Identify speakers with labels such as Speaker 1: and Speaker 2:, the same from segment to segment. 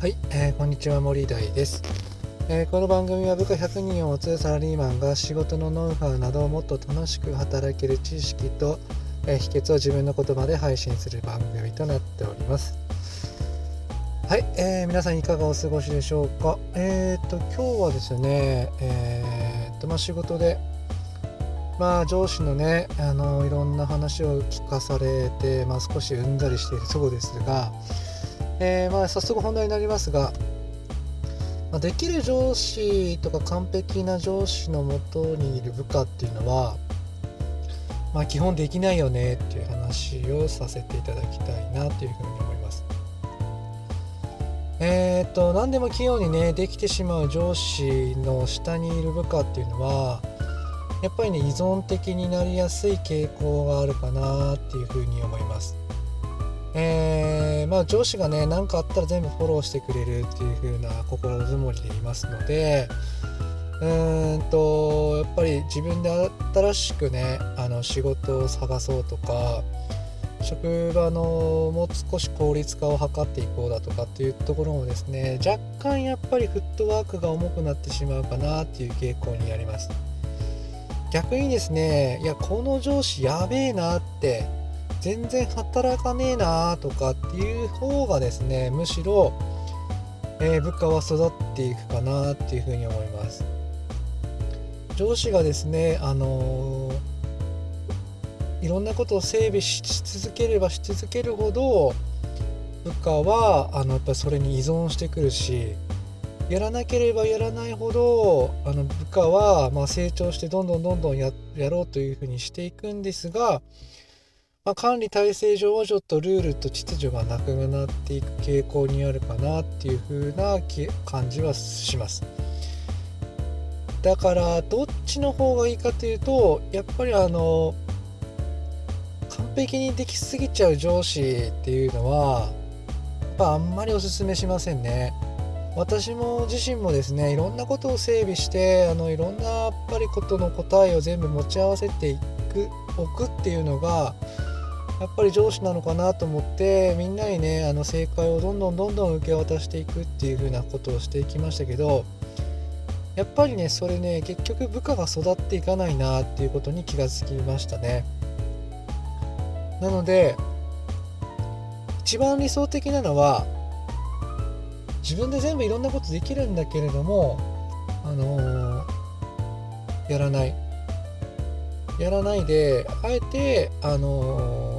Speaker 1: はい、えー、こんにちは森大です、えー、この番組は部下100人を持つサラリーマンが仕事のノウハウなどをもっと楽しく働ける知識と、えー、秘訣を自分の言葉で配信する番組となっております。はい、えー、皆さんいかがお過ごしでしょうか？えっ、と今日はですねえっとまあ仕事でまあ上司のねあのいろんな話を聞かされて、まあ、少しうんざりしているそうですが、えー、まあ早速本題になりますが、まあ、できる上司とか完璧な上司のもとにいる部下っていうのは、まあ、基本できないよねっていう話をさせていただきたいなというふうに思います。えー、っと何でも器用にねできてしまう上司の下にいる部下っていうのはやっぱりね依存的になりやすい傾向があるかなっていうふうに思います。えー、まあ、上司がね何かあったら全部フォローしてくれるっていう風な心づもりでいますのでうーんとやっぱり自分で新しくねあの仕事を探そうとか職場のもう少し効率化を図っていこうだとかっていうところもですね若干やっぱりフットワークが重くなってしまうかなっていう傾向にあります。逆にですねいやこの上司やべえなって全然働かねえなとかっていう方がですねむしろ、えー、部下は育っていくかなっていうふうに思います。上司がですねあのー、いろんなことを整備し続ければし続けるほど部下はあのやっぱりそれに依存してくるしやらなければやらないほどあの部下はま成長してどんどんどんどんやろうというふうにしていくんですがまあ、管理体制上はちょっとルールと秩序がなくなっていく傾向にあるかなっていう風な感じはします。だからどっちの方がいいかというとやっぱりあの完璧にできすぎちゃう上司っていうのはやっぱあんまりおすすめしませんね。私も自身もですねいろんなことを整備してあのいろんなやっぱりことの答えを全部持ち合わせていく置くっていうのがやっぱり上司なのかなと思ってみんなにねあの正解をどんどんどんどん受け渡していくっていう風なことをしていきましたけどやっぱりねそれね結局部下が育っていかないなっていうことに気がつきましたね。なので一番理想的なのは自分で全部いろんなことできるんだけれどもあのー、やらない。やらないであえてあのー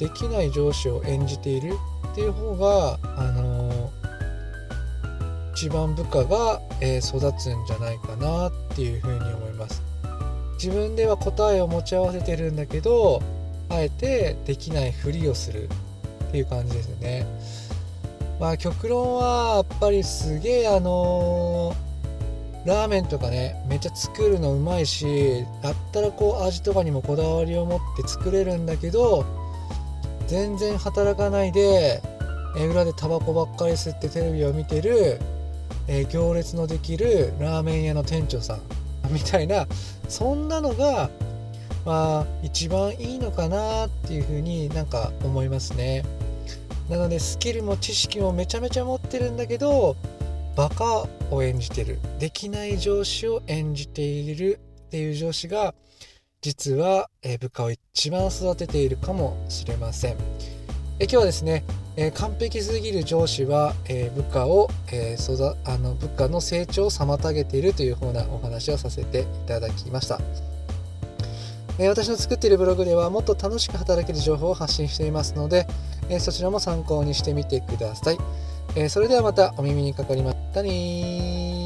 Speaker 1: できない上司を演じているっていう方が、あのー、一番部下が、えー、育つんじゃないかなっていうふうに思います。自分では答えを持ち合わせてるんだけどあえてできないふりをするっていう感じですよね。まあ極論はやっぱりすげえあのー、ラーメンとかねめっちゃ作るのうまいしだったらこう味とかにもこだわりを持って作れるんだけど全然働かないで、え裏でタバコばっかり吸ってテレビを見てる、え行列のできるラーメン屋の店長さん みたいなそんなのがまあ一番いいのかなっていうふうになんか思いますね。なのでスキルも知識もめちゃめちゃ持ってるんだけどバカを演じてる。できない上司を演じているっていう上司が実は、え部下を一番育てているかもしれません。え今日はですね、え完璧すぎる上司は、え部下を、え育あの部下の成長を妨げているというふうなお話をさせていただきました。え私の作っているブログではもっと楽しく働ける情報を発信していますので、えそちらも参考にしてみてください。えそれではまたお耳にかかりましたね